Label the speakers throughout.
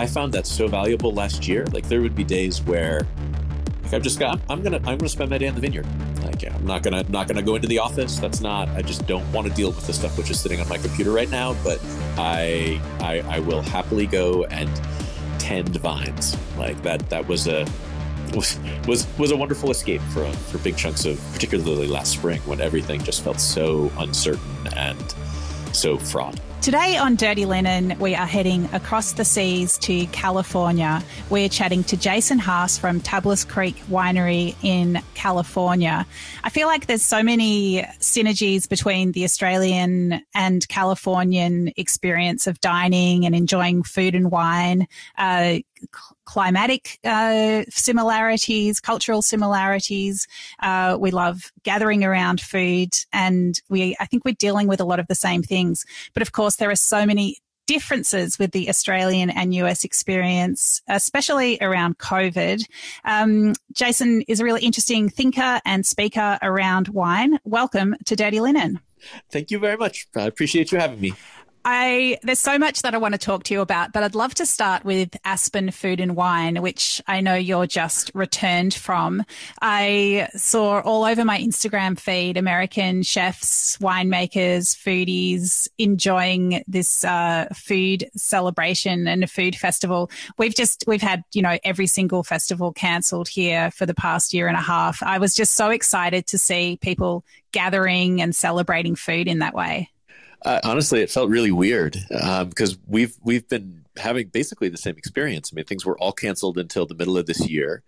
Speaker 1: I found that so valuable last year. Like there would be days where like I've just got I'm gonna I'm gonna spend my day in the vineyard. Like yeah, I'm not gonna not gonna go into the office. That's not I just don't want to deal with the stuff which is sitting on my computer right now. But I I, I will happily go and tend vines. Like that that was a was was was a wonderful escape for for big chunks of particularly last spring when everything just felt so uncertain and so fraught.
Speaker 2: Today on Dirty Linen, we are heading across the seas to California. We're chatting to Jason Haas from Tablas Creek Winery in California. I feel like there's so many synergies between the Australian and Californian experience of dining and enjoying food and wine. Uh, climatic uh, similarities, cultural similarities. Uh, we love gathering around food, and we I think we're dealing with a lot of the same things. But of course, there are so many differences with the Australian and US experience, especially around COVID. Um, Jason is a really interesting thinker and speaker around wine. Welcome to Dirty Linen.
Speaker 1: Thank you very much. I appreciate you having me.
Speaker 2: I there's so much that I want to talk to you about, but I'd love to start with Aspen Food and Wine, which I know you're just returned from. I saw all over my Instagram feed American chefs, winemakers, foodies enjoying this uh, food celebration and a food festival. We've just we've had you know every single festival cancelled here for the past year and a half. I was just so excited to see people gathering and celebrating food in that way.
Speaker 1: Honestly, it felt really weird because um, we've we've been having basically the same experience. I mean, things were all canceled until the middle of this year,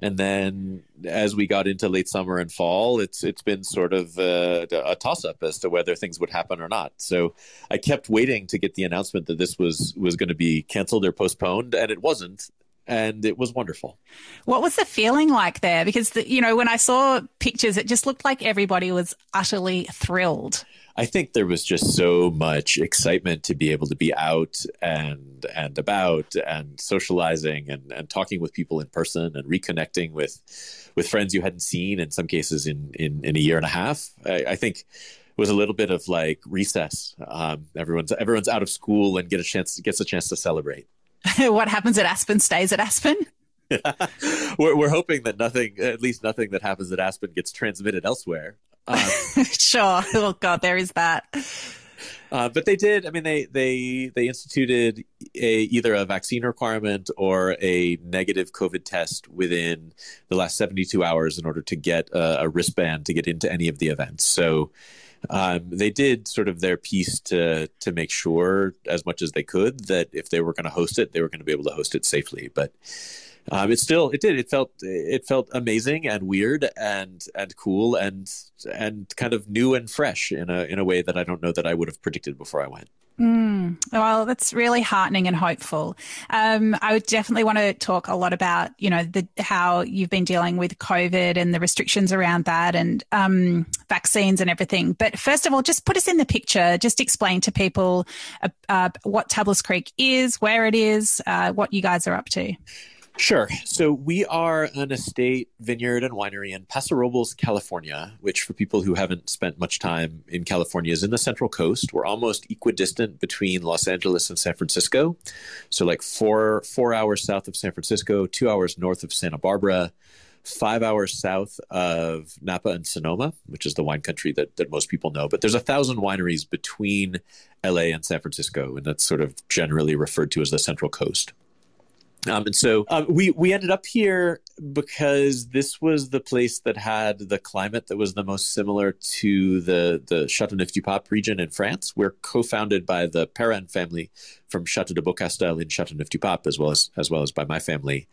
Speaker 1: and then as we got into late summer and fall, it's it's been sort of uh, a, a toss up as to whether things would happen or not. So I kept waiting to get the announcement that this was was going to be canceled or postponed, and it wasn't and it was wonderful.
Speaker 2: What was the feeling like there? Because the, you know, when I saw pictures, it just looked like everybody was utterly thrilled.
Speaker 1: I think there was just so much excitement to be able to be out and and about and socializing and, and talking with people in person and reconnecting with with friends you hadn't seen in some cases in in, in a year and a half. I, I think it was a little bit of like recess. Um, everyone's everyone's out of school and get a chance gets a chance to celebrate.
Speaker 2: what happens at Aspen stays at Aspen.
Speaker 1: we're, we're hoping that nothing, at least nothing that happens at Aspen, gets transmitted elsewhere.
Speaker 2: Um, sure. Oh God, there is that.
Speaker 1: Uh, but they did. I mean, they they they instituted a either a vaccine requirement or a negative COVID test within the last seventy two hours in order to get a, a wristband to get into any of the events. So um, they did sort of their piece to to make sure as much as they could that if they were going to host it, they were going to be able to host it safely. But um, it still it did it felt it felt amazing and weird and and cool and and kind of new and fresh in a in a way that I don't know that I would have predicted before I went.
Speaker 2: Mm, well, that's really heartening and hopeful. Um, I would definitely want to talk a lot about, you know, the, how you've been dealing with COVID and the restrictions around that and um, vaccines and everything. But first of all, just put us in the picture. Just explain to people uh, uh, what Tablas Creek is, where it is, uh, what you guys are up to.
Speaker 1: Sure. So we are an estate, vineyard, and winery in Paso Robles, California, which for people who haven't spent much time in California is in the Central Coast. We're almost equidistant between Los Angeles and San Francisco. So like four four hours south of San Francisco, two hours north of Santa Barbara, five hours south of Napa and Sonoma, which is the wine country that, that most people know. But there's a thousand wineries between LA and San Francisco, and that's sort of generally referred to as the Central Coast. Um, and so um, we we ended up here because this was the place that had the climate that was the most similar to the the Châteauneuf-du-Pape region in France. We're co-founded by the Perrin family from Château de Beaucastel in Châteauneuf-du-Pape, as well as as well as by my family.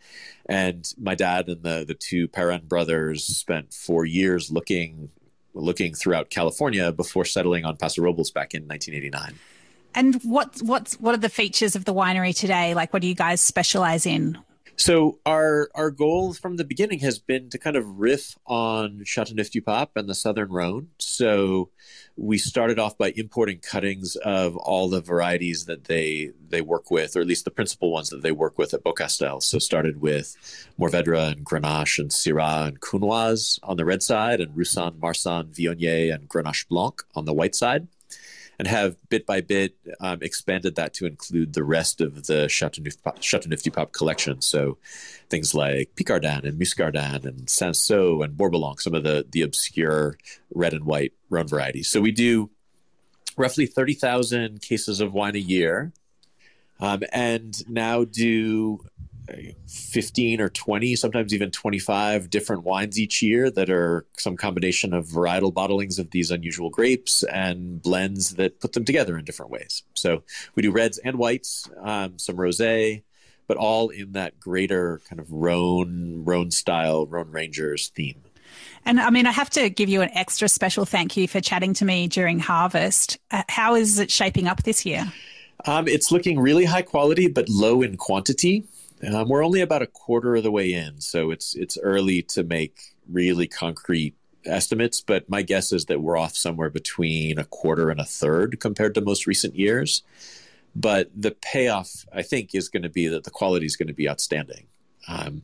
Speaker 1: And my dad and the the two Perrin brothers spent four years looking looking throughout California before settling on Paso Robles back in 1989.
Speaker 2: And what what's what are the features of the winery today? Like, what do you guys specialize in?
Speaker 1: So our our goal from the beginning has been to kind of riff on Châteauneuf-du-Pape and the Southern Rhone. So we started off by importing cuttings of all the varieties that they they work with, or at least the principal ones that they work with at Beaucastel. So started with Mourvedre and Grenache and Syrah and Counoise on the red side, and Roussanne, Marsanne, Viognier, and Grenache Blanc on the white side and have bit by bit um, expanded that to include the rest of the Chateauneuf Pop collection. So things like Picardan and Muscardin and Cinsault and Bourboulenc, some of the the obscure red and white Rhone varieties. So we do roughly 30,000 cases of wine a year. Um, and now do 15 or 20, sometimes even 25 different wines each year that are some combination of varietal bottlings of these unusual grapes and blends that put them together in different ways. So we do reds and whites, um, some rosé, but all in that greater kind of Rhone, Rhone style, Rhone Rangers theme.
Speaker 2: And I mean, I have to give you an extra special thank you for chatting to me during harvest. Uh, how is it shaping up this year?
Speaker 1: Um, it's looking really high quality, but low in quantity. Um, we're only about a quarter of the way in, so it's it's early to make really concrete estimates. But my guess is that we're off somewhere between a quarter and a third compared to most recent years. But the payoff, I think, is going to be that the quality is going to be outstanding. Um,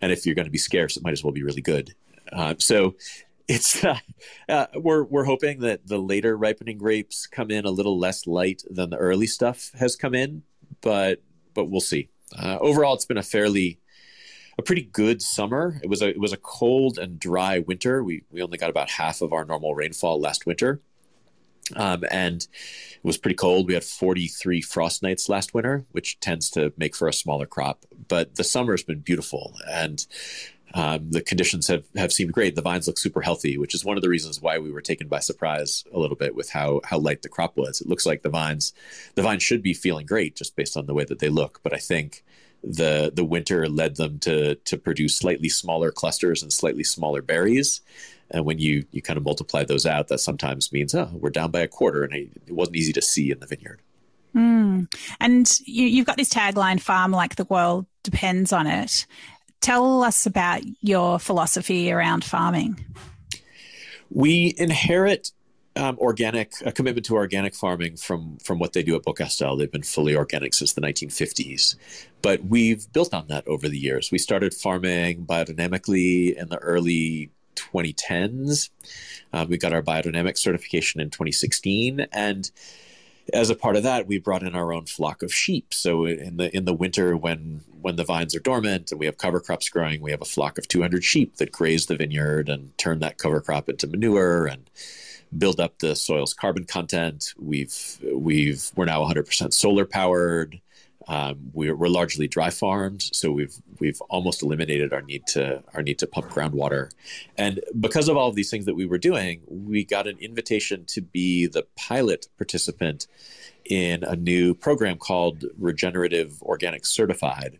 Speaker 1: and if you're going to be scarce, it might as well be really good. Uh, so it's uh, uh, we're we're hoping that the later ripening grapes come in a little less light than the early stuff has come in, but but we'll see. Uh, overall, it's been a fairly a pretty good summer. It was a it was a cold and dry winter. We we only got about half of our normal rainfall last winter, um, and it was pretty cold. We had 43 frost nights last winter, which tends to make for a smaller crop. But the summer has been beautiful, and um, the conditions have, have seemed great. The vines look super healthy, which is one of the reasons why we were taken by surprise a little bit with how how light the crop was. It looks like the vines the vines should be feeling great just based on the way that they look, but I think the the winter led them to to produce slightly smaller clusters and slightly smaller berries. And when you you kind of multiply those out, that sometimes means oh we're down by a quarter, and it wasn't easy to see in the vineyard.
Speaker 2: Mm. And you, you've got this tagline, "Farm like the world depends on it." Tell us about your philosophy around farming.
Speaker 1: We inherit um, organic a commitment to organic farming from from what they do at Beaucastel. They've been fully organic since the 1950s, but we've built on that over the years. We started farming biodynamically in the early 2010s. Uh, we got our biodynamic certification in 2016, and as a part of that, we brought in our own flock of sheep. So in the in the winter, when when the vines are dormant and we have cover crops growing, we have a flock of 200 sheep that graze the vineyard and turn that cover crop into manure and build up the soil's carbon content. We've we've we're now 100% solar powered. Um, we're, we're largely dry farmed, so we've we've almost eliminated our need to our need to pump groundwater, and because of all of these things that we were doing, we got an invitation to be the pilot participant in a new program called Regenerative Organic Certified,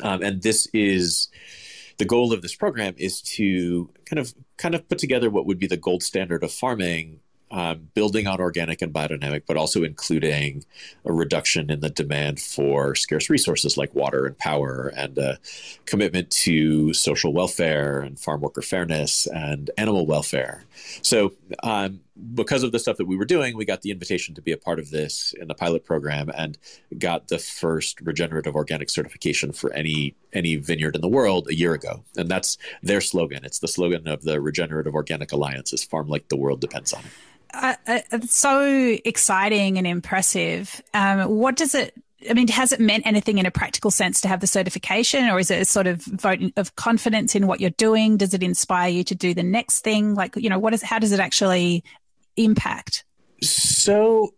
Speaker 1: um, and this is the goal of this program is to kind of kind of put together what would be the gold standard of farming um, building on organic and biodynamic, but also including a reduction in the demand for scarce resources like water and power, and a commitment to social welfare and farm worker fairness and animal welfare. So, um, because of the stuff that we were doing, we got the invitation to be a part of this in the pilot program and got the first regenerative organic certification for any any vineyard in the world a year ago. And that's their slogan. It's the slogan of the Regenerative Organic Alliance: "Is farm like the world depends on it."
Speaker 2: uh, it's so exciting and impressive. Um, what does it? I mean, has it meant anything in a practical sense to have the certification, or is it a sort of vote of confidence in what you're doing? Does it inspire you to do the next thing? Like, you know, what is? How does it actually impact?
Speaker 1: So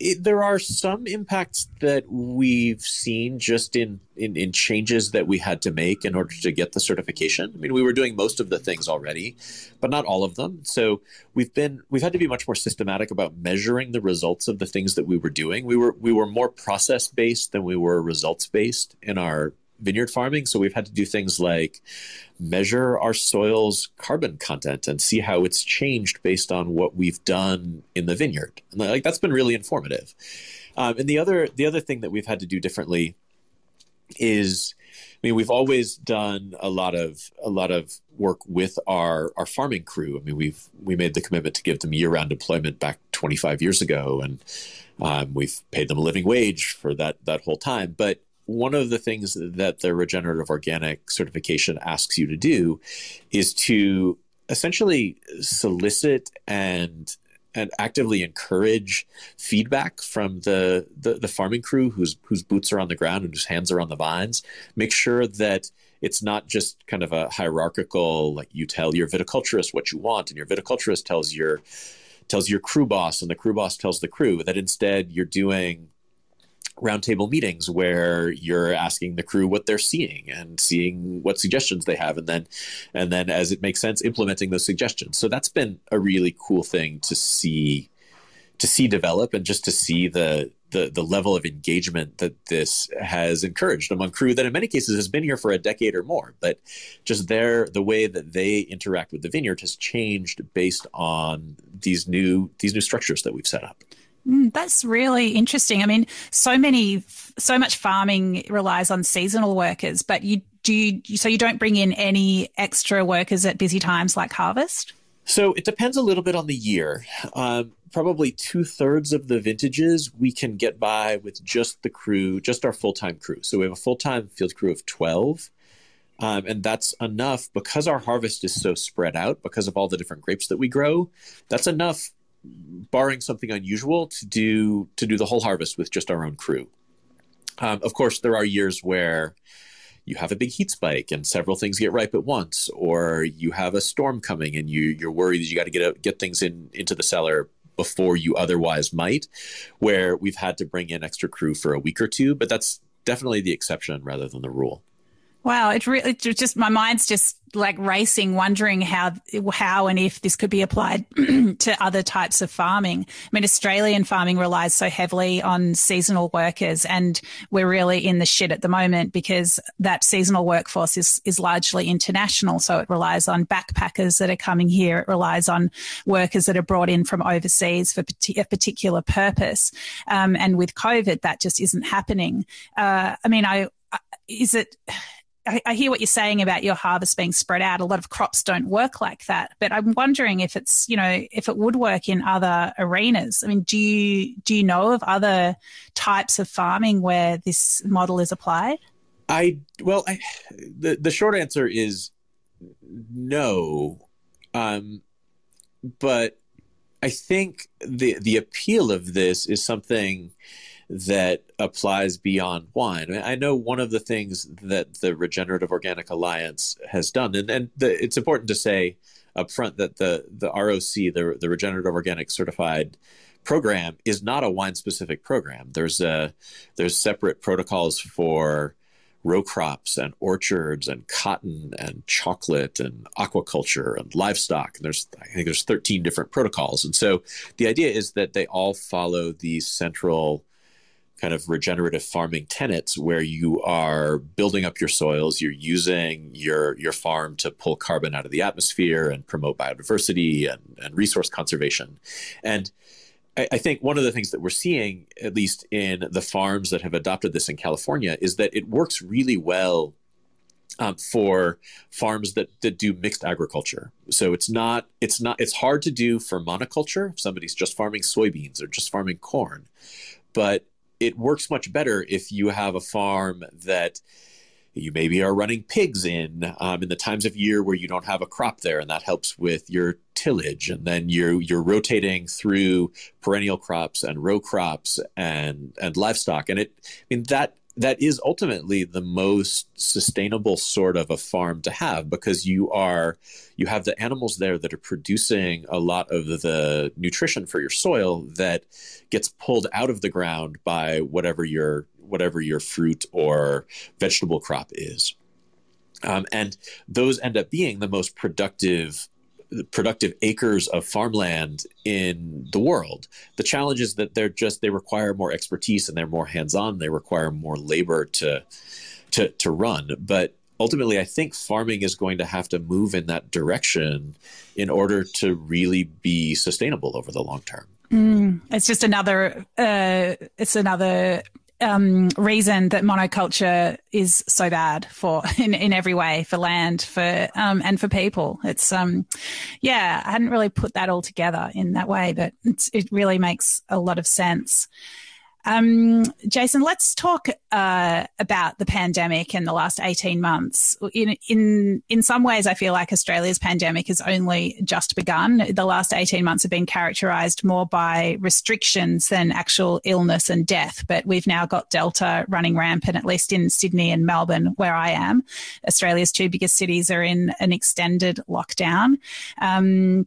Speaker 1: it, there are some impacts that we've seen just in, in, in changes that we had to make in order to get the certification. I mean, we were doing most of the things already, but not all of them. So we've been we've had to be much more systematic about measuring the results of the things that we were doing. We were we were more process based than we were results based in our vineyard farming. So we've had to do things like measure our soil's carbon content and see how it's changed based on what we've done in the vineyard. And like that's been really informative. Um, and the other the other thing that we've had to do differently is I mean, we've always done a lot of a lot of work with our our farming crew. I mean, we've we made the commitment to give them year round employment back 25 years ago, and um, we've paid them a living wage for that that whole time. But one of the things that the regenerative organic certification asks you to do is to essentially solicit and and actively encourage feedback from the, the, the farming crew whose whose boots are on the ground and whose hands are on the vines. Make sure that it's not just kind of a hierarchical like you tell your viticulturist what you want and your viticulturist tells your tells your crew boss and the crew boss tells the crew that instead you're doing roundtable meetings where you're asking the crew what they're seeing and seeing what suggestions they have and then and then as it makes sense implementing those suggestions. So that's been a really cool thing to see to see develop and just to see the the the level of engagement that this has encouraged among crew that in many cases has been here for a decade or more. But just their the way that they interact with the vineyard has changed based on these new these new structures that we've set up
Speaker 2: Mm, that's really interesting. I mean, so many, so much farming relies on seasonal workers, but you do you, so you don't bring in any extra workers at busy times like harvest.
Speaker 1: So it depends a little bit on the year. Um, probably two thirds of the vintages we can get by with just the crew, just our full time crew. So we have a full time field crew of twelve. Um, and that's enough because our harvest is so spread out because of all the different grapes that we grow. That's enough barring something unusual, to do to do the whole harvest with just our own crew. Um, of course, there are years where you have a big heat spike and several things get ripe at once, or you have a storm coming and you you're worried that you got to get get things in into the cellar before you otherwise might, where we've had to bring in extra crew for a week or two. But that's definitely the exception rather than the rule.
Speaker 2: Wow, it really just my mind's just like racing, wondering how how and if this could be applied to other types of farming. I mean, Australian farming relies so heavily on seasonal workers, and we're really in the shit at the moment because that seasonal workforce is is largely international. So it relies on backpackers that are coming here. It relies on workers that are brought in from overseas for a particular purpose. Um, and with COVID, that just isn't happening. Uh, I mean, I is it I, I, hear what you're saying about your harvest being spread out. A lot of crops don't work like that, but I'm wondering if it's you know if it would work in other arenas. I mean, do you do you know of other types of farming where this model is applied?
Speaker 1: I well, I, the the short answer is no, um, but I think the the appeal of this is something that applies beyond wine. I know one of the things that the Regenerative Organic Alliance has done, and, and the, it's important to say up front that the, the ROC, the, the Regenerative Organic Certified program, is not a wine specific program. There's a there's separate protocols for row crops and orchards and cotton and chocolate and aquaculture and livestock. And there's I think there's 13 different protocols. And so the idea is that they all follow these central kind of regenerative farming tenets where you are building up your soils you're using your your farm to pull carbon out of the atmosphere and promote biodiversity and, and resource conservation and I, I think one of the things that we're seeing at least in the farms that have adopted this in california is that it works really well um, for farms that, that do mixed agriculture. So it's not it's not it's hard to do for monoculture. If somebody's just farming soybeans or just farming corn, but it works much better if you have a farm that you maybe are running pigs in um, in the times of year where you don't have a crop there, and that helps with your tillage. And then you're you're rotating through perennial crops and row crops and and livestock, and it I mean that that is ultimately the most sustainable sort of a farm to have because you are you have the animals there that are producing a lot of the nutrition for your soil that gets pulled out of the ground by whatever your whatever your fruit or vegetable crop is. Um, and those end up being the most productive productive acres of farmland in the world. The challenge is that they're just they require more expertise and they're more hands-on. They require more labor to to to run. But ultimately, I think farming is going to have to move in that direction in order to really be sustainable over the long term.
Speaker 2: Mm, it's just another uh, it's another um, reason that monoculture is so bad for in, in every way for land for um, and for people. It's um, yeah, I hadn't really put that all together in that way, but it really makes a lot of sense. Um, Jason, let's talk uh, about the pandemic in the last 18 months. In, in, in some ways, I feel like Australia's pandemic has only just begun. The last 18 months have been characterized more by restrictions than actual illness and death. But we've now got Delta running rampant, at least in Sydney and Melbourne, where I am. Australia's two biggest cities are in an extended lockdown. Um,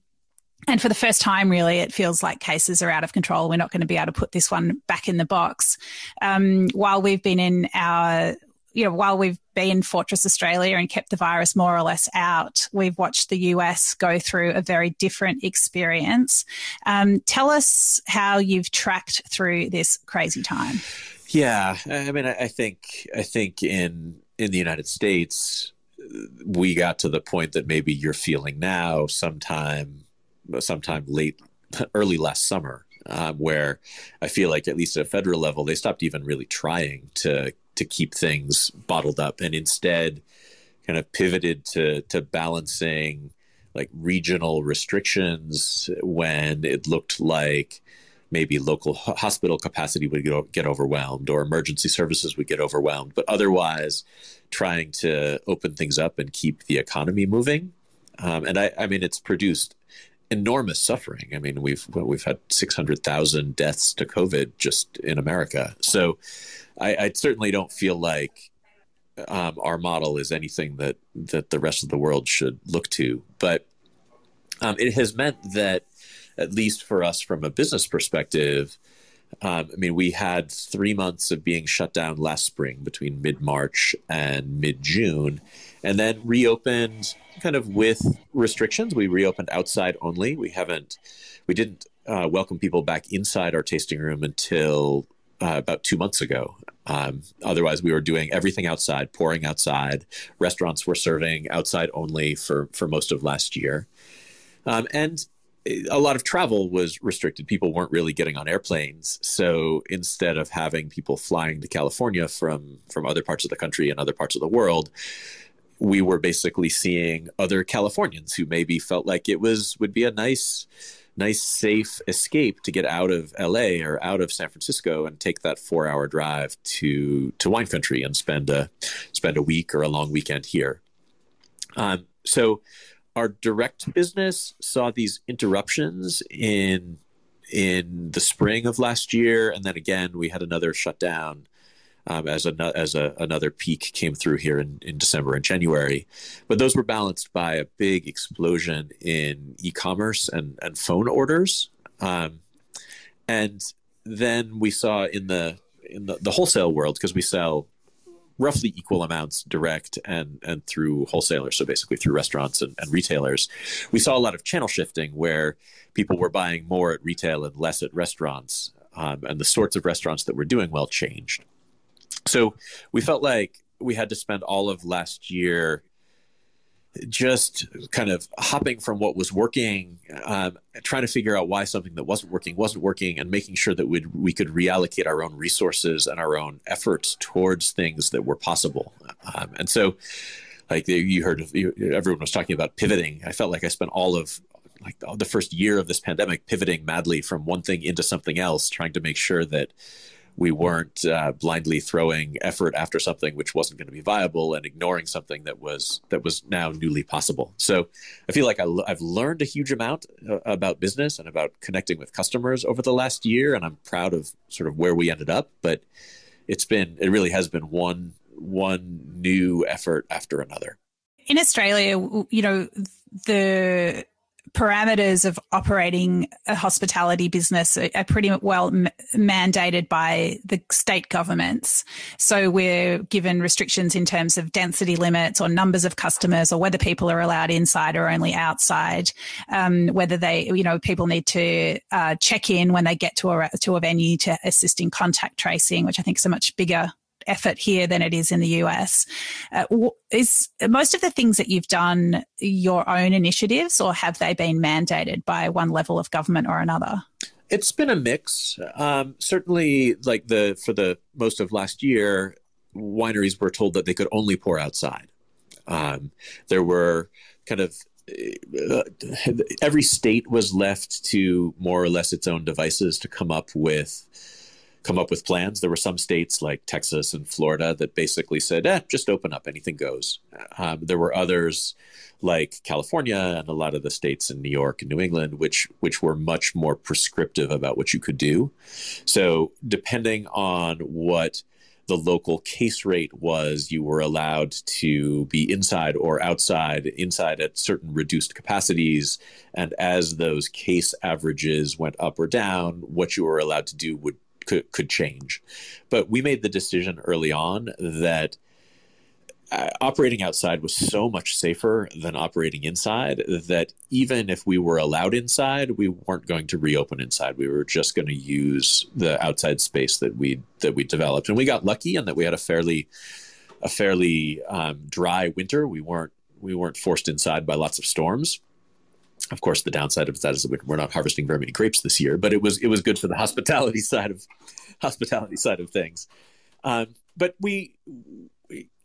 Speaker 2: and for the first time, really, it feels like cases are out of control. We're not going to be able to put this one back in the box. Um, while we've been in our you know, while we've been Fortress Australia and kept the virus more or less out, we've watched the US go through a very different experience. Um, tell us how you've tracked through this crazy time.
Speaker 1: Yeah, I mean, I think I think in in the United States, we got to the point that maybe you're feeling now, sometime sometime late, early last summer, um, where I feel like at least at a federal level, they stopped even really trying to to keep things bottled up, and instead, kind of pivoted to to balancing like regional restrictions when it looked like maybe local hospital capacity would get, get overwhelmed or emergency services would get overwhelmed, but otherwise trying to open things up and keep the economy moving. Um, and I, I mean, it's produced enormous suffering. I mean, we've well, we've had six hundred thousand deaths to COVID just in America. So, I, I certainly don't feel like um, our model is anything that that the rest of the world should look to. But um, it has meant that, at least for us from a business perspective, um, I mean, we had three months of being shut down last spring between mid March and mid June, and then reopened kind of with restrictions. We reopened outside only. We haven't, we didn't uh, welcome people back inside our tasting room until uh, about two months ago. Um, otherwise, we were doing everything outside, pouring outside. Restaurants were serving outside only for for most of last year, um, and a lot of travel was restricted. People weren't really getting on airplanes, so instead of having people flying to California from from other parts of the country and other parts of the world, we were basically seeing other Californians who maybe felt like it was would be a nice nice safe escape to get out of LA or out of San Francisco and take that 4-hour drive to to wine country and spend a spend a week or a long weekend here. Um, so our direct business saw these interruptions in in the spring of last year and then again we had another shutdown um, as a, as a, another peak came through here in, in December and January. But those were balanced by a big explosion in e-commerce and, and phone orders. Um, and then we saw in the in the, the wholesale world because we sell roughly equal amounts direct and and through wholesalers so basically through restaurants and, and, retailers we saw a lot of channel shifting where people were buying more at retail and less at restaurants um, and the sorts of restaurants that were doing well changed so we felt like we had to spend all of last year just kind of hopping from what was working, um, trying to figure out why something that wasn't working wasn't working, and making sure that we we could reallocate our own resources and our own efforts towards things that were possible. Um, and so, like you heard, everyone was talking about pivoting. I felt like I spent all of like the first year of this pandemic pivoting madly from one thing into something else, trying to make sure that we weren't uh, blindly throwing effort after something which wasn't going to be viable and ignoring something that was that was now newly possible. So I feel like I, have learned a huge amount uh, about business and about connecting with customers over the last year, and I'm proud of sort of where we ended up. But it's been it really has been one one new effort after another.
Speaker 2: In Australia, you know the parameters of operating a hospitality business are, pretty well m- mandated by the state governments. So we're given restrictions in terms of density limits or numbers of customers or whether people are allowed inside or only outside. Um, whether they, you know, people need to uh, check in when they get to a to a venue to assist in contact tracing, which I think is a much bigger effort here than it is in the US. Uh, is most of the things that you've done your own initiatives, or have they been mandated by one level of government or another?
Speaker 1: It's been a mix. Um, certainly, like the for the most of last year, wineries were told that they could only pour outside. Um, there were kind of uh, every state was left to more or less its own devices to come up with come up with plans. There were some states like Texas and Florida that basically said, eh, just open up, anything goes. Um, there were others like California and a lot of the states in New York and New England, which which were much more prescriptive about what you could do. So depending on what the local case rate was, you were allowed to be inside or outside, inside at certain reduced capacities. And as those case averages went up or down, what you were allowed to do would could, could change. But we made the decision early on that uh, operating outside was so much safer than operating inside that even if we were allowed inside, we weren't going to reopen inside. We were just going to use the outside space that we that we developed, and we got lucky in that we had a fairly a fairly um, dry winter. We weren't we weren't forced inside by lots of storms. Of course, the downside of that is that we're not harvesting very many grapes this year, but it was it was good for the hospitality side of hospitality side of things. Um, but we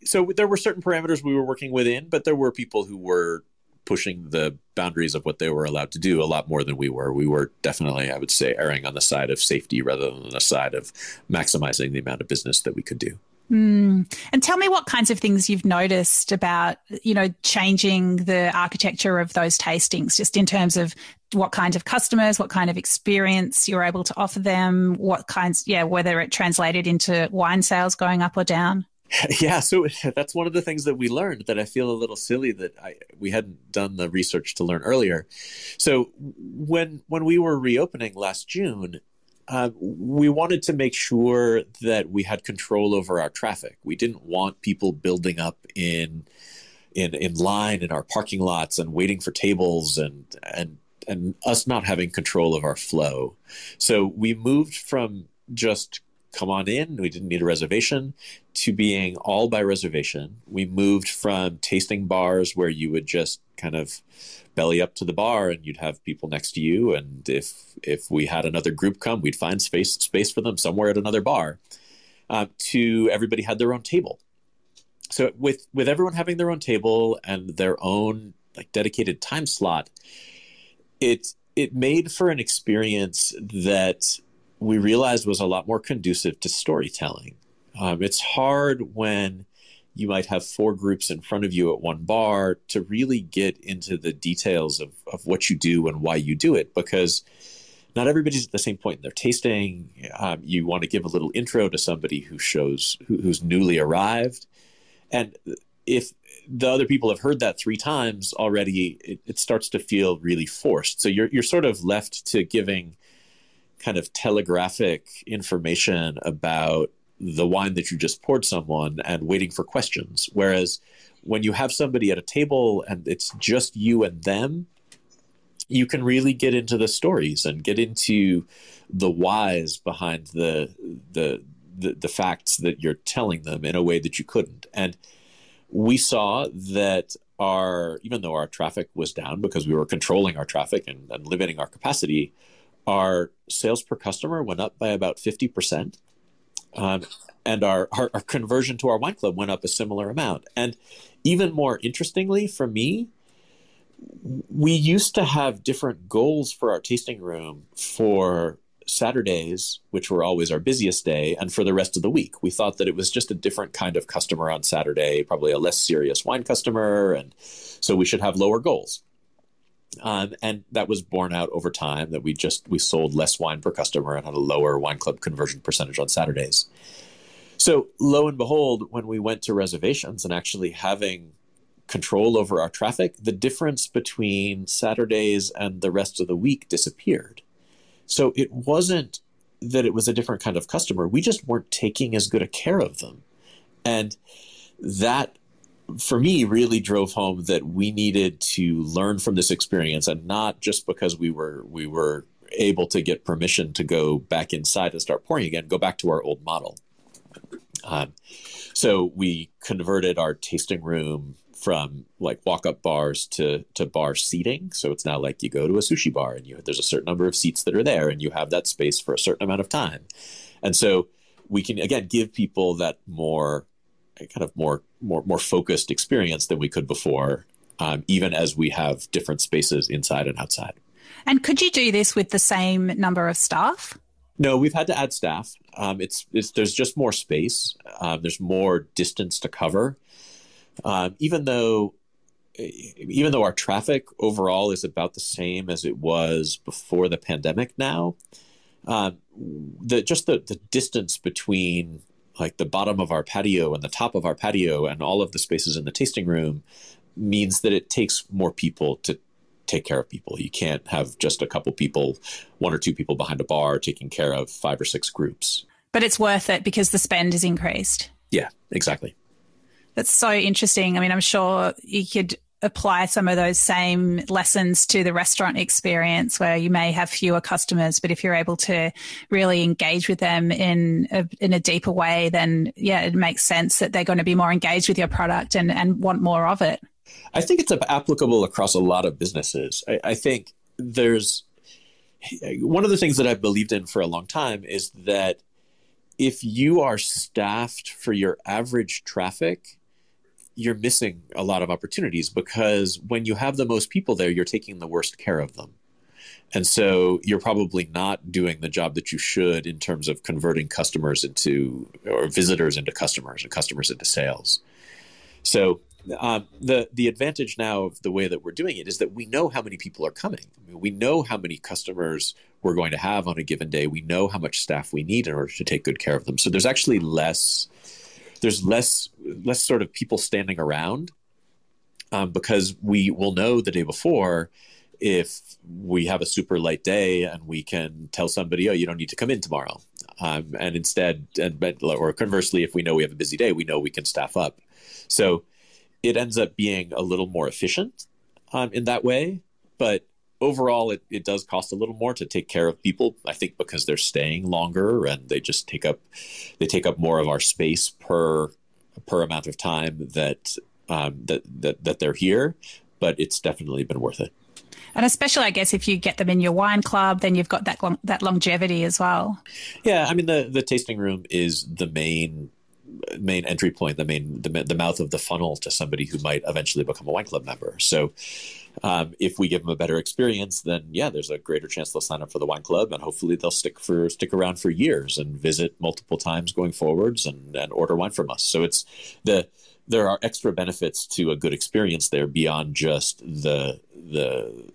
Speaker 1: so there were certain parameters we were working within, but there were people who were pushing the boundaries of what they were allowed to do a lot more than we were. We were definitely, I would say, erring on the side of safety rather than the side of maximizing the amount of business that we could do.
Speaker 2: Mm. And tell me what kinds of things you've noticed about, you know, changing the architecture of those tastings, just in terms of what kinds of customers, what kind of experience you're able to offer them, what kinds, yeah, whether it translated into wine sales going up or down.
Speaker 1: Yeah, so that's one of the things that we learned that I feel a little silly that I we hadn't done the research to learn earlier. So when when we were reopening last June, uh, we wanted to make sure that we had control over our traffic. We didn't want people building up in in in line in our parking lots and waiting for tables and and and us not having control of our flow. So we moved from just come on in. We didn't need a reservation to being all by reservation. We moved from tasting bars where you would just kind of belly up to the bar and you'd have people next to you. And if if we had another group come, we'd find space space for them somewhere at another bar. Uh, to everybody had their own table. So with with everyone having their own table and their own like dedicated time slot, it it made for an experience that we realized was a lot more conducive to storytelling. Um, it's hard when you might have four groups in front of you at one bar to really get into the details of, of what you do and why you do it because not everybody's at the same point in their tasting. Um, you want to give a little intro to somebody who shows who, who's newly arrived, and if the other people have heard that three times already, it, it starts to feel really forced. So you're you're sort of left to giving kind of telegraphic information about the wine that you just poured someone and waiting for questions. Whereas when you have somebody at a table and it's just you and them, you can really get into the stories and get into the whys behind the the the, the facts that you're telling them in a way that you couldn't. And we saw that our even though our traffic was down because we were controlling our traffic and, and limiting our capacity, our sales per customer went up by about 50%. Um, and our, our, our, conversion to our wine club went up a similar amount. And even more interestingly for me, we used to have different goals for our tasting room for Saturdays, which were always our busiest day, and for the rest of the week. We thought that it was just a different kind of customer on Saturday, probably a less serious wine customer, and so we should have lower goals. Um, and that was borne out over time that we just we sold less wine per customer and had a lower wine club conversion percentage on Saturdays. So lo and behold, when we went to reservations and actually having control over our traffic, the difference between Saturdays and the rest of the week disappeared. So it wasn't that it was a different kind of customer. We just weren't taking as good a care of them. And that for me really drove home that we needed to learn from this experience and not just because we were we were able to get permission to go back inside and start pouring again go back to our old model. Um, so we converted our tasting room from like walk-up bars to to bar seating. So it's now like you go to a sushi bar and you there's a certain number of seats that are there and you have that space for a certain amount of time. And so we can again give people that more kind of more more more focused experience than we could before, um, even as we have different spaces inside and outside.
Speaker 2: And could you do this with the same number of staff?
Speaker 1: No, we've had to add staff. Um, it's, it's there's just more space. Um, there's more distance to cover. Um, even though even though our traffic overall is about the same as it was before the pandemic now, um, the just the, the distance between like the bottom of our patio and the top of our patio and all of the spaces in the tasting room means that it takes more people to take care of people. You can't have just a couple people, one or two people behind a bar taking care of five or six groups.
Speaker 2: But it's worth it because the spend is increased.
Speaker 1: Yeah, exactly.
Speaker 2: That's so interesting. I mean, I'm sure you could apply some of those same lessons to the restaurant experience where you may have fewer customers but if you're able to really engage with them in a, in a deeper way then yeah it makes sense that they're going to be more engaged with your product and, and want more of it.
Speaker 1: I think it's applicable across a lot of businesses. I, I think there's one of the things that i've believed in for a long time is that if you are staffed for your average traffic you're missing a lot of opportunities because when you have the most people there, you're taking the worst care of them. And so you're probably not doing the job that you should in terms of converting customers into or visitors into customers and customers into sales. So um, the the advantage now of the way that we're doing it is that we know how many people are coming. I mean, we know how many customers we're going to have on a given day. We know how much staff we need in order to take good care of them. So there's actually less there's less less sort of people standing around um, because we will know the day before if we have a super light day and we can tell somebody, oh, you don't need to come in tomorrow. Um, and instead, and or conversely, if we know we have a busy day, we know we can staff up. So it ends up being a little more efficient um, in that way. But overall it, it does cost a little more to take care of people i think because they're staying longer and they just take up they take up more of our space per per amount of time that um, that, that that they're here but it's definitely been worth it.
Speaker 2: And especially i guess if you get them in your wine club then you've got that long, that longevity as well.
Speaker 1: Yeah i mean the the tasting room is the main main entry point the main the, the mouth of the funnel to somebody who might eventually become a wine club member. So um, if we give them a better experience, then yeah, there's a greater chance they'll sign up for the wine club, and hopefully they'll stick for stick around for years and visit multiple times going forwards and, and order wine from us. So it's the there are extra benefits to a good experience there beyond just the the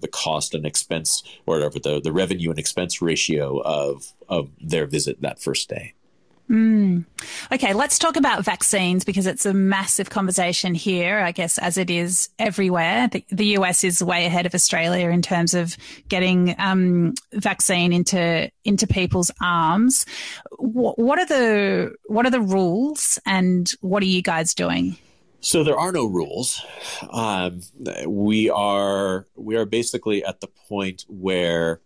Speaker 1: the cost and expense or whatever the the revenue and expense ratio of of their visit that first day.
Speaker 2: Mm. Okay, let's talk about vaccines because it's a massive conversation here, I guess, as it is everywhere. The, the US is way ahead of Australia in terms of getting um, vaccine into into people's arms. What, what are the what are the rules, and what are you guys doing?
Speaker 1: So there are no rules. Um, we are we are basically at the point where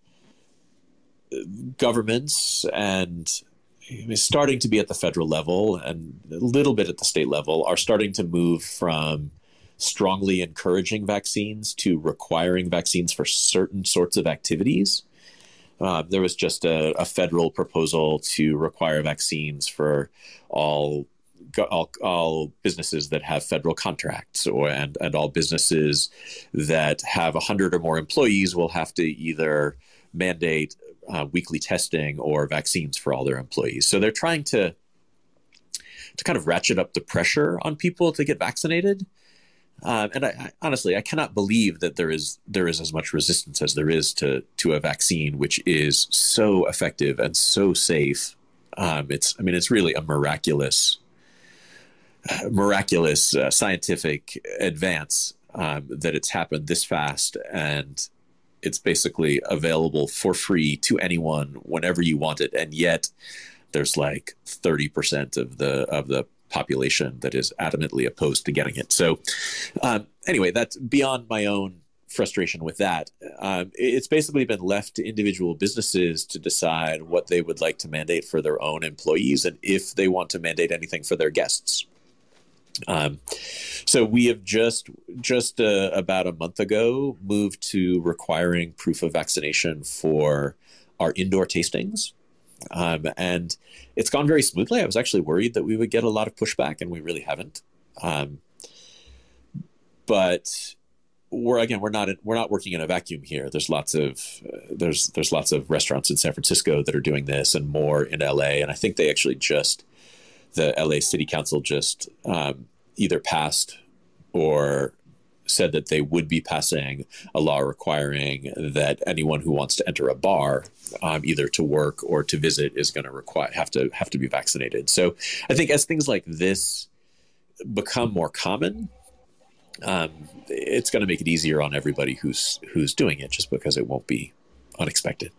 Speaker 1: governments and is starting to be at the federal level and a little bit at the state level are starting to move from strongly encouraging vaccines to requiring vaccines for certain sorts of activities. Uh, there was just a, a, federal proposal to require vaccines for all, all, all businesses that have federal contracts, or and and all businesses that have hundred or more employees will have to either mandate uh, weekly testing or vaccines for all their employees. So they're trying to to kind of ratchet up the pressure on people to get vaccinated. Um, and I, I, honestly, I cannot believe that there is there is as much resistance as there is to to a vaccine, which is so effective and so safe. Um, it's I mean, it's really a miraculous, uh, miraculous uh, scientific advance um, that it's happened this fast and it's basically available for free to anyone whenever you want it. And yet there's like 30% of the of the population that is adamantly opposed to getting it. So um, anyway that's beyond my own frustration with that. Um, it's basically been left to individual businesses to decide what they would like to mandate for their own employees and if they want to mandate anything for their guests um, so we have just just uh, about a month ago moved to requiring proof of vaccination for our indoor tastings. Um, and it's gone very smoothly. I was actually worried that we would get a lot of pushback, and we really haven't. Um, but we're again we're not we're not working in a vacuum here. There's lots of uh, there's there's lots of restaurants in San Francisco that are doing this, and more in LA. And I think they actually just the LA City Council just um, either passed or said that they would be passing a law requiring that anyone who wants to enter a bar, um, either to work or to visit, is going to require have to have to be vaccinated. So I think as things like this become more common, um, it's going to make it easier on everybody who's who's doing it, just because it won't be unexpected.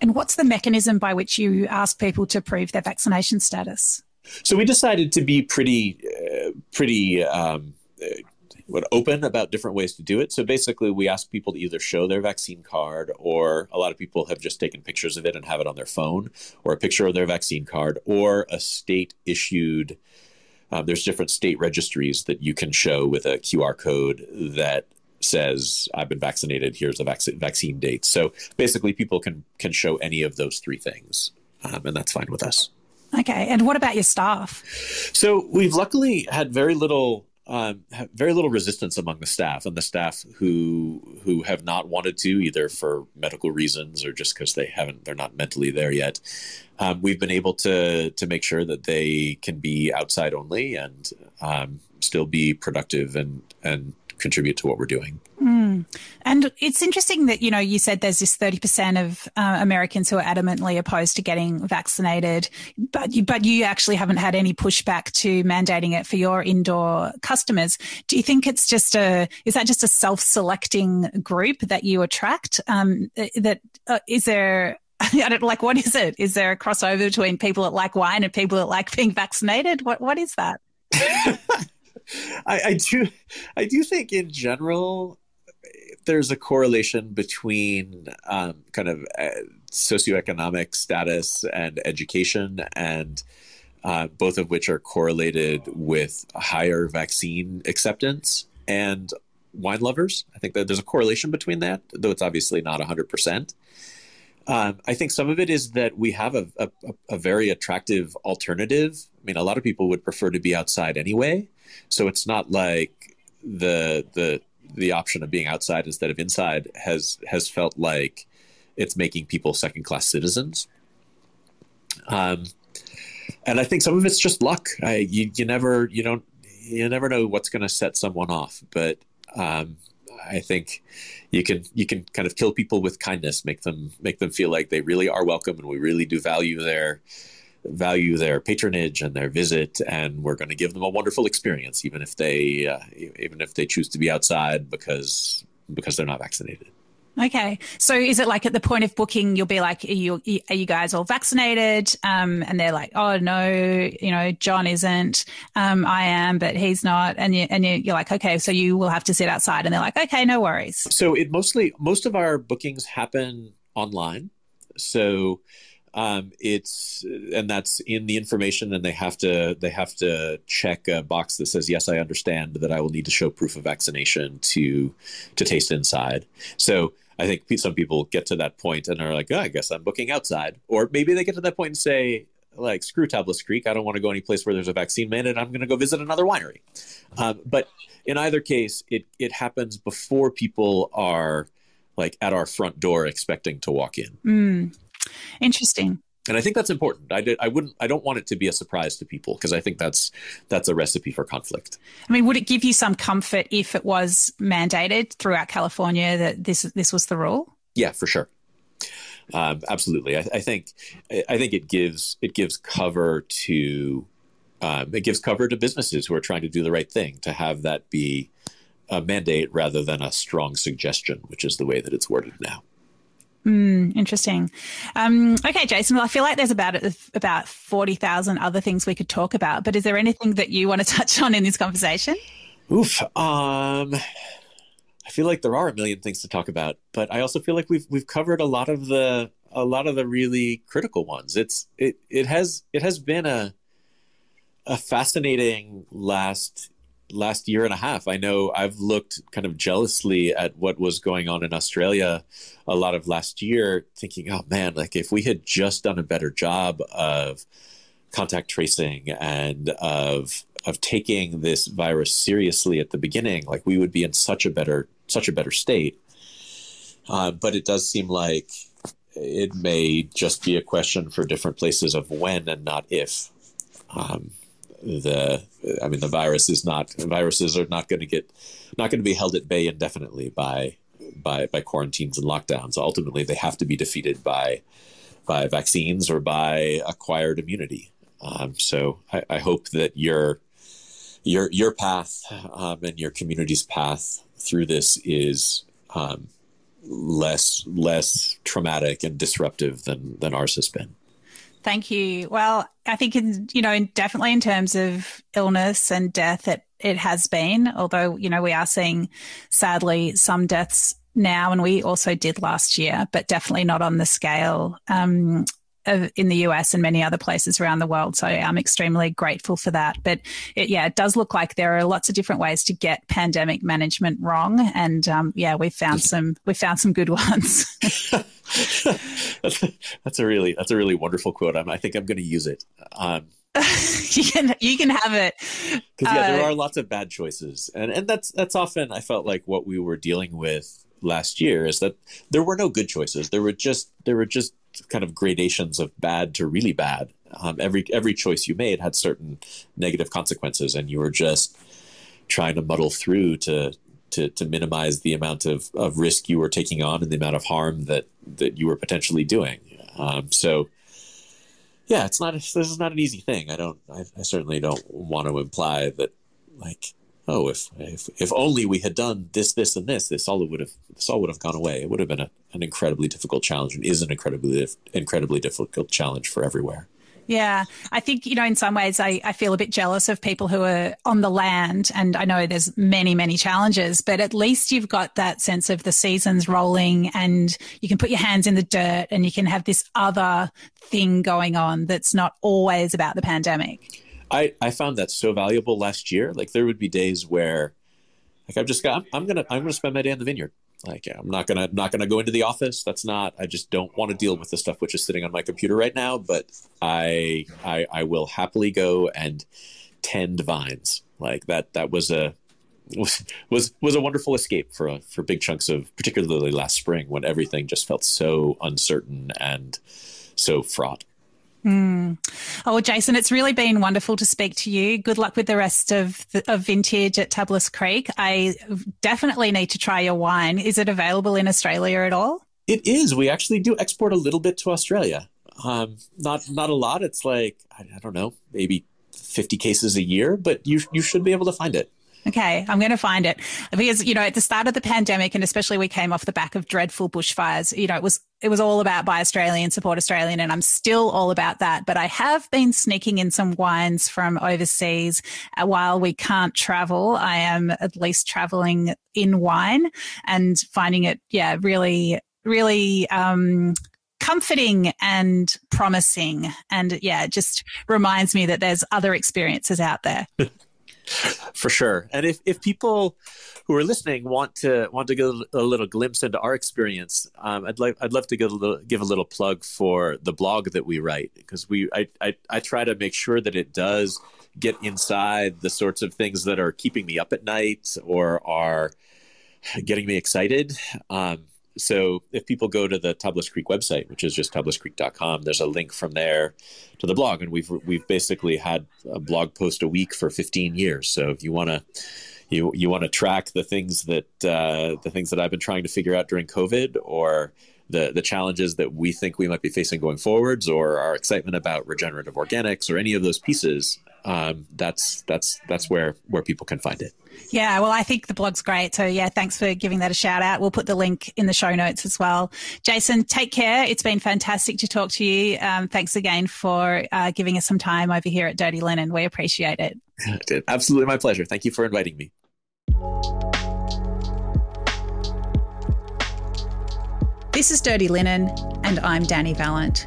Speaker 2: And what's the mechanism by which you ask people to prove their vaccination status?
Speaker 1: So we decided to be pretty, uh, pretty um, uh, open about different ways to do it. So basically, we ask people to either show their vaccine card, or a lot of people have just taken pictures of it and have it on their phone, or a picture of their vaccine card, or a state issued uh, there's different state registries that you can show with a QR code that says I've been vaccinated. Here's the vac- vaccine date. So basically, people can can show any of those three things, um, and that's fine with us.
Speaker 2: Okay. And what about your staff?
Speaker 1: So we've luckily had very little um, very little resistance among the staff and the staff who who have not wanted to either for medical reasons or just because they haven't they're not mentally there yet. Um, we've been able to to make sure that they can be outside only and um, still be productive and and contribute to what we're doing.
Speaker 2: And it's interesting that, you know, you said there's this 30% of uh, Americans who are adamantly opposed to getting vaccinated, but you, but you actually haven't had any pushback to mandating it for your indoor customers. Do you think it's just a, is that just a self-selecting group that you attract? Um, that uh, is there, I don't like what is it? Is there a crossover between people that like wine and people that like being vaccinated? What what is that?
Speaker 1: I, I do I do think in general there's a correlation between um, kind of uh, socioeconomic status and education, and uh, both of which are correlated with higher vaccine acceptance and wine lovers. I think that there's a correlation between that, though it's obviously not 100%. Um, I think some of it is that we have a, a, a, very attractive alternative. I mean, a lot of people would prefer to be outside anyway, so it's not like the the the option of being outside instead of inside has has felt like it's making people second class citizens. Um, and I think some of it's just luck. I, you you never you don't you never know what's going to set someone off, but um, I think you can you can kind of kill people with kindness, make them make them feel like they really are welcome, and we really do value their value their patronage and their visit, and we're going to give them a wonderful experience, even if they uh, even if they choose to be outside because because they're not vaccinated.
Speaker 2: Okay, so is it like at the point of booking, you'll be like, "Are you are you guys all vaccinated?" Um, and they're like, "Oh no, you know, John isn't. Um, I am, but he's not." And you and you're like, "Okay, so you will have to sit outside." And they're like, "Okay, no worries."
Speaker 1: So it mostly most of our bookings happen online. So um, it's and that's in the information and they have to they have to check a box that says yes i understand that i will need to show proof of vaccination to to taste inside. So i think some people get to that point and are like oh, i guess i'm booking outside. Or maybe they get to that point and say like screw tablas creek. I don't want to go any place where there's a vaccine mandate i'm going to go visit another winery. Um, but in either case it it happens before people are like at our front door expecting to walk in.
Speaker 2: Mm. Interesting.
Speaker 1: And I think that's important. I did. I wouldn't. I don't want it to be a surprise to people because I think that's that's a recipe for conflict.
Speaker 2: I mean, would it give you some comfort if it was mandated throughout California that this this was the rule?
Speaker 1: Yeah, for sure. Um, absolutely. I, I, think I think it gives it gives cover to um, it gives cover to businesses who are trying to do the right thing to have that be a mandate rather than a strong suggestion, which is the way that it's worded now.
Speaker 2: Mm, interesting. Um, okay, Jason. Well, I feel like there's about about forty thousand other things we could talk about, but is there anything that you want to touch on in this conversation?
Speaker 1: Oof. Um, I feel like there are a million things to talk about, but I also feel like we've we've covered a lot of the a lot of the really critical ones. It's it it has it has been a a fascinating last last year and a half. I know I've looked kind of jealously at what was going on in Australia a lot of last year, thinking, oh man, like if we had just done a better job of contact tracing and of of taking this virus seriously at the beginning, like we would be in such a better such a better state. Uh, but it does seem like it may just be a question for different places of when and not if. Um, the I mean the virus is not viruses are not going to get not going to be held at bay indefinitely by by by quarantines and lockdowns. Ultimately, they have to be defeated by by vaccines or by acquired immunity. Um, so I, I, hope that your your your path um, and your community's path through this is um, less less traumatic and disruptive than than ours has been.
Speaker 2: Thank you. Well, I think in, you know, definitely in terms of illness and death, it it has been. Although you know we are seeing, sadly, some deaths now, and we also did last year, but definitely not on the scale um, in the US and many other places around the world. So I'm extremely grateful for that. But it, yeah, it does look like there are lots of different ways to get pandemic management wrong, and um, yeah, we found some we found some good ones.
Speaker 1: that's, that's, a really that's a really wonderful quote. I'm, i think I'm going to use it. Um,
Speaker 2: you can you can have it
Speaker 1: because yeah, uh, there are lots of bad choices, and and that's that's often I felt like what we were dealing with last year is that there were no good choices. There were just there were just kind of gradations of bad to really bad. Um, every every choice you made had certain negative consequences, and you were just trying to muddle through to to, to minimize the amount of, of risk you were taking on and the amount of harm that that you were potentially doing. Um, so, yeah, it's not this is not an easy thing. I don't. I, I certainly don't want to imply that like oh, if, if if only we had done this, this, and this, this all would have this all would have gone away. It would have been a, an incredibly difficult challenge, and is an incredibly incredibly difficult challenge for everywhere.
Speaker 2: Yeah, I think, you know, in some ways, I, I feel a bit jealous of people who are on the land. And I know there's many, many challenges, but at least you've got that sense of the seasons rolling and you can put your hands in the dirt and you can have this other thing going on that's not always about the pandemic.
Speaker 1: I, I found that so valuable last year. Like there would be days where like I've just got I'm, gonna I'm gonna spend my day in the vineyard. Like I'm not gonna not gonna go into the office. That's not I just don't want to deal with the stuff which is sitting on my computer right now. But I I, I will happily go and tend vines. Like that that was a was was was a wonderful escape for for big chunks of particularly last spring when everything just felt so uncertain and so fraught.
Speaker 2: Mm. Oh, Jason, it's really been wonderful to speak to you. Good luck with the rest of, the, of vintage at Tablas Creek. I definitely need to try your wine. Is it available in Australia at all?
Speaker 1: It is. We actually do export a little bit to Australia. Um, not not a lot. It's like I, I don't know, maybe fifty cases a year, but you you should be able to find it.
Speaker 2: Okay, I'm going to find it because you know at the start of the pandemic, and especially we came off the back of dreadful bushfires. You know, it was it was all about buy Australian, support Australian, and I'm still all about that. But I have been sneaking in some wines from overseas. Uh, while we can't travel, I am at least traveling in wine and finding it, yeah, really, really. Um, comforting and promising and yeah it just reminds me that there's other experiences out there
Speaker 1: for sure. And if, if people who are listening want to want to get a little glimpse into our experience, um, I'd like I'd love to give a little, give a little plug for the blog that we write because we I, I I try to make sure that it does get inside the sorts of things that are keeping me up at night or are getting me excited. Um, so if people go to the Tablas Creek website, which is just tablascreek.com, there's a link from there to the blog, and we've we've basically had a blog post a week for 15 years. So if you want to you you want to track the things that uh, the things that I've been trying to figure out during COVID, or the the challenges that we think we might be facing going forwards, or our excitement about regenerative organics, or any of those pieces, um, that's that's that's where where people can find it.
Speaker 2: Yeah, well, I think the blog's great. So, yeah, thanks for giving that a shout out. We'll put the link in the show notes as well. Jason, take care. It's been fantastic to talk to you. Um, thanks again for uh, giving us some time over here at Dirty Linen. We appreciate it.
Speaker 1: Absolutely my pleasure. Thank you for inviting me.
Speaker 2: This is Dirty Linen, and I'm Danny Vallant.